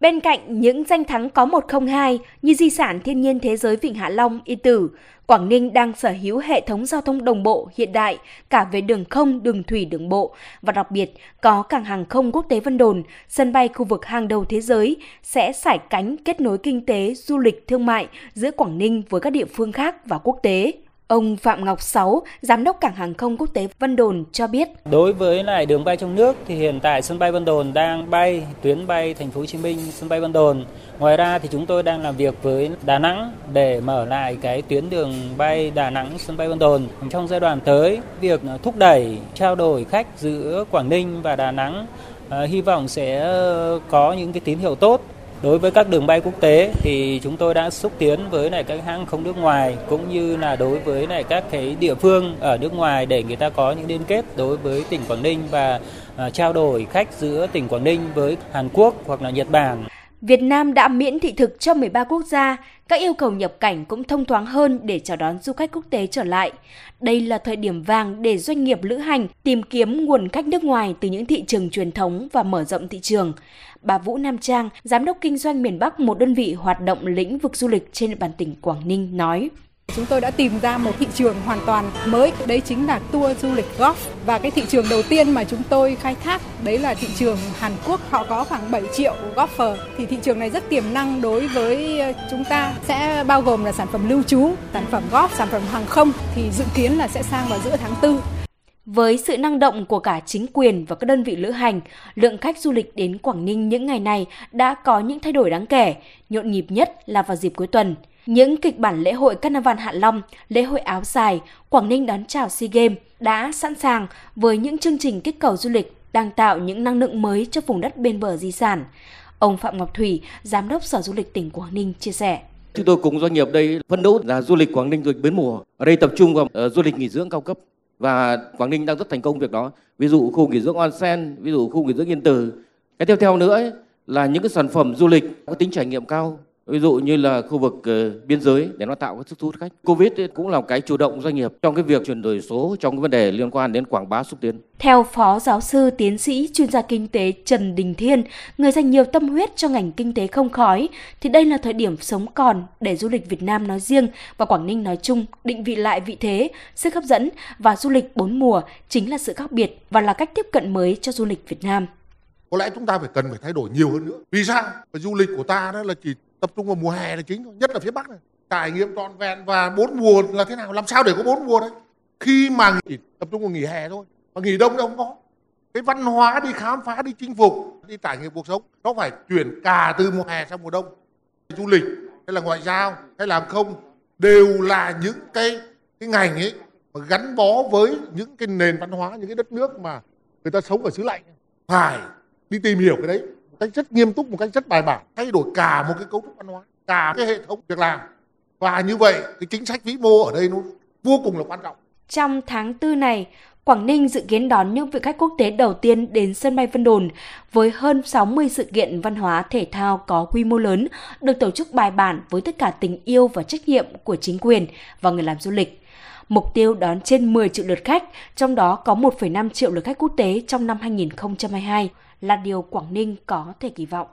Bên cạnh những danh thắng có 102 như di sản thiên nhiên thế giới Vịnh Hạ Long, Y Tử, Quảng Ninh đang sở hữu hệ thống giao thông đồng bộ hiện đại cả về đường không, đường thủy, đường bộ và đặc biệt có cảng hàng không quốc tế Vân Đồn, sân bay khu vực hàng đầu thế giới sẽ sải cánh kết nối kinh tế, du lịch, thương mại giữa Quảng Ninh với các địa phương khác và quốc tế. Ông Phạm Ngọc Sáu, Giám đốc Cảng hàng không quốc tế Vân Đồn cho biết. Đối với lại đường bay trong nước thì hiện tại sân bay Vân Đồn đang bay tuyến bay Thành phố Hồ Chí Minh, sân bay Vân Đồn. Ngoài ra thì chúng tôi đang làm việc với Đà Nẵng để mở lại cái tuyến đường bay Đà Nẵng sân bay Vân Đồn. Trong giai đoạn tới, việc thúc đẩy trao đổi khách giữa Quảng Ninh và Đà Nẵng à, hy vọng sẽ ờ, có những cái tín hiệu tốt Đối với các đường bay quốc tế thì chúng tôi đã xúc tiến với lại các hãng không nước ngoài cũng như là đối với lại các cái địa phương ở nước ngoài để người ta có những liên kết đối với tỉnh Quảng Ninh và à, trao đổi khách giữa tỉnh Quảng Ninh với Hàn Quốc hoặc là Nhật Bản. Việt Nam đã miễn thị thực cho 13 quốc gia, các yêu cầu nhập cảnh cũng thông thoáng hơn để chào đón du khách quốc tế trở lại. Đây là thời điểm vàng để doanh nghiệp lữ hành tìm kiếm nguồn khách nước ngoài từ những thị trường truyền thống và mở rộng thị trường. Bà Vũ Nam Trang, giám đốc kinh doanh miền Bắc một đơn vị hoạt động lĩnh vực du lịch trên địa bàn tỉnh Quảng Ninh nói. Chúng tôi đã tìm ra một thị trường hoàn toàn mới, đấy chính là tour du lịch golf. Và cái thị trường đầu tiên mà chúng tôi khai thác đấy là thị trường Hàn Quốc, họ có khoảng 7 triệu golfer. Thì thị trường này rất tiềm năng đối với ờ, chúng ta, sẽ bao gồm là sản phẩm lưu trú, sản phẩm golf, sản phẩm hàng không thì dự kiến là sẽ sang vào giữa tháng 4. Với sự năng động của cả chính quyền và các đơn vị lữ hành, lượng khách du lịch đến Quảng Ninh những ngày này đã có những thay đổi đáng kể, nhộn nhịp nhất là vào dịp cuối tuần. Những kịch bản lễ hội Carnival Hạ Long, lễ hội áo dài, Quảng Ninh đón chào SEA Games đã sẵn sàng với những chương trình kích cầu du lịch đang tạo những năng lượng mới cho vùng đất bên bờ di sản. Ông Phạm Ngọc Thủy, Giám đốc Sở Du lịch tỉnh Quảng Ninh chia sẻ. Chúng tôi cùng doanh nghiệp đây phấn đấu là du lịch Quảng Ninh du lịch bến mùa. Ở đây tập trung vào uh, du lịch nghỉ dưỡng cao cấp và Quảng Ninh đang rất thành công việc đó. Ví dụ khu nghỉ dưỡng Onsen, ví dụ khu nghỉ dưỡng Yên Tử. Cái tiếp theo nữa ấy, là những cái sản phẩm du lịch có tính trải nghiệm cao ví dụ như là khu vực uh, biên giới để nó tạo cái sức thu hút khách. Covid cũng là cái chủ động doanh nghiệp trong cái việc chuyển đổi số trong cái vấn đề liên quan đến quảng bá xúc tiến. Theo Phó Giáo sư Tiến sĩ chuyên gia kinh tế Trần Đình Thiên, người dành nhiều tâm huyết cho ngành kinh tế không khói, thì đây là thời điểm sống còn để du lịch Việt Nam nói riêng và Quảng Ninh nói chung định vị lại vị thế, sức hấp dẫn và du lịch bốn mùa chính là sự khác biệt và là cách tiếp cận mới cho du lịch Việt Nam có lẽ chúng ta phải cần phải thay đổi nhiều hơn nữa vì sao Bởi du lịch của ta đó là chỉ tập trung vào mùa hè là chính thôi nhất là phía bắc này. Trải nghiệm trọn vẹn và bốn mùa là thế nào? Làm sao để có bốn mùa đấy? Khi mà nghỉ, tập trung vào nghỉ hè thôi. Mà nghỉ đông đâu không có. Cái văn hóa đi khám phá đi chinh phục đi trải nghiệm cuộc sống nó phải chuyển cả từ mùa hè sang mùa đông. Du lịch hay là ngoại giao hay làm không đều là những cái cái ngành ấy mà gắn bó với những cái nền văn hóa những cái đất nước mà người ta sống ở xứ lạnh. Phải đi tìm hiểu cái đấy cách rất nghiêm túc một cách rất bài bản thay đổi cả một cái cấu trúc văn hóa cả cái hệ thống việc làm. Và như vậy cái chính sách vĩ mô ở đây nó vô cùng là quan trọng. Trong tháng tư này Quảng Ninh dự kiến đón những vị khách quốc tế đầu tiên đến sân bay Vân Đồn với hơn 60 sự kiện văn hóa thể thao có quy mô lớn được tổ chức bài bản với tất cả tình yêu và trách nhiệm của chính quyền và người làm du lịch. Mục tiêu đón trên 10 triệu lượt khách, trong đó có 1,5 triệu lượt khách quốc tế trong năm 2022 là điều Quảng Ninh có thể kỳ vọng.